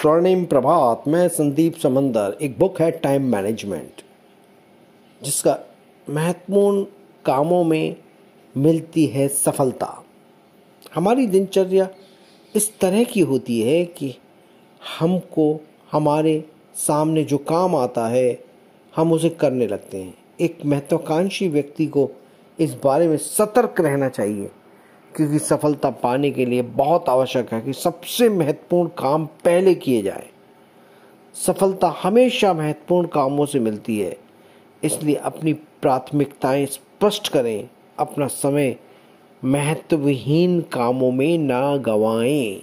स्वर्णिम प्रभात मैं संदीप समंदर, एक बुक है टाइम मैनेजमेंट जिसका महत्वपूर्ण कामों में मिलती है सफलता। हमारी दिनचर्या इस तरह की होती है कि हमको, हमारे सामने जो काम आता है, हम उसे करने लगते हैं। एक महत्वाकांक्षी व्यक्ति को इस बारे में सतर्क रहना चाहिए। क्योंकि सफलता पाने के लिए बहुत आवश्यक है कि सबसे महत्वपूर्ण काम पहले किए जाए। सफलता हमेशा महत्वपूर्ण कामों से मिलती है। इसलिए अपनी प्राथमिकताएँ स्पष्ट करें, अपना समय महत्वहीन कामों में ना गवाएँ।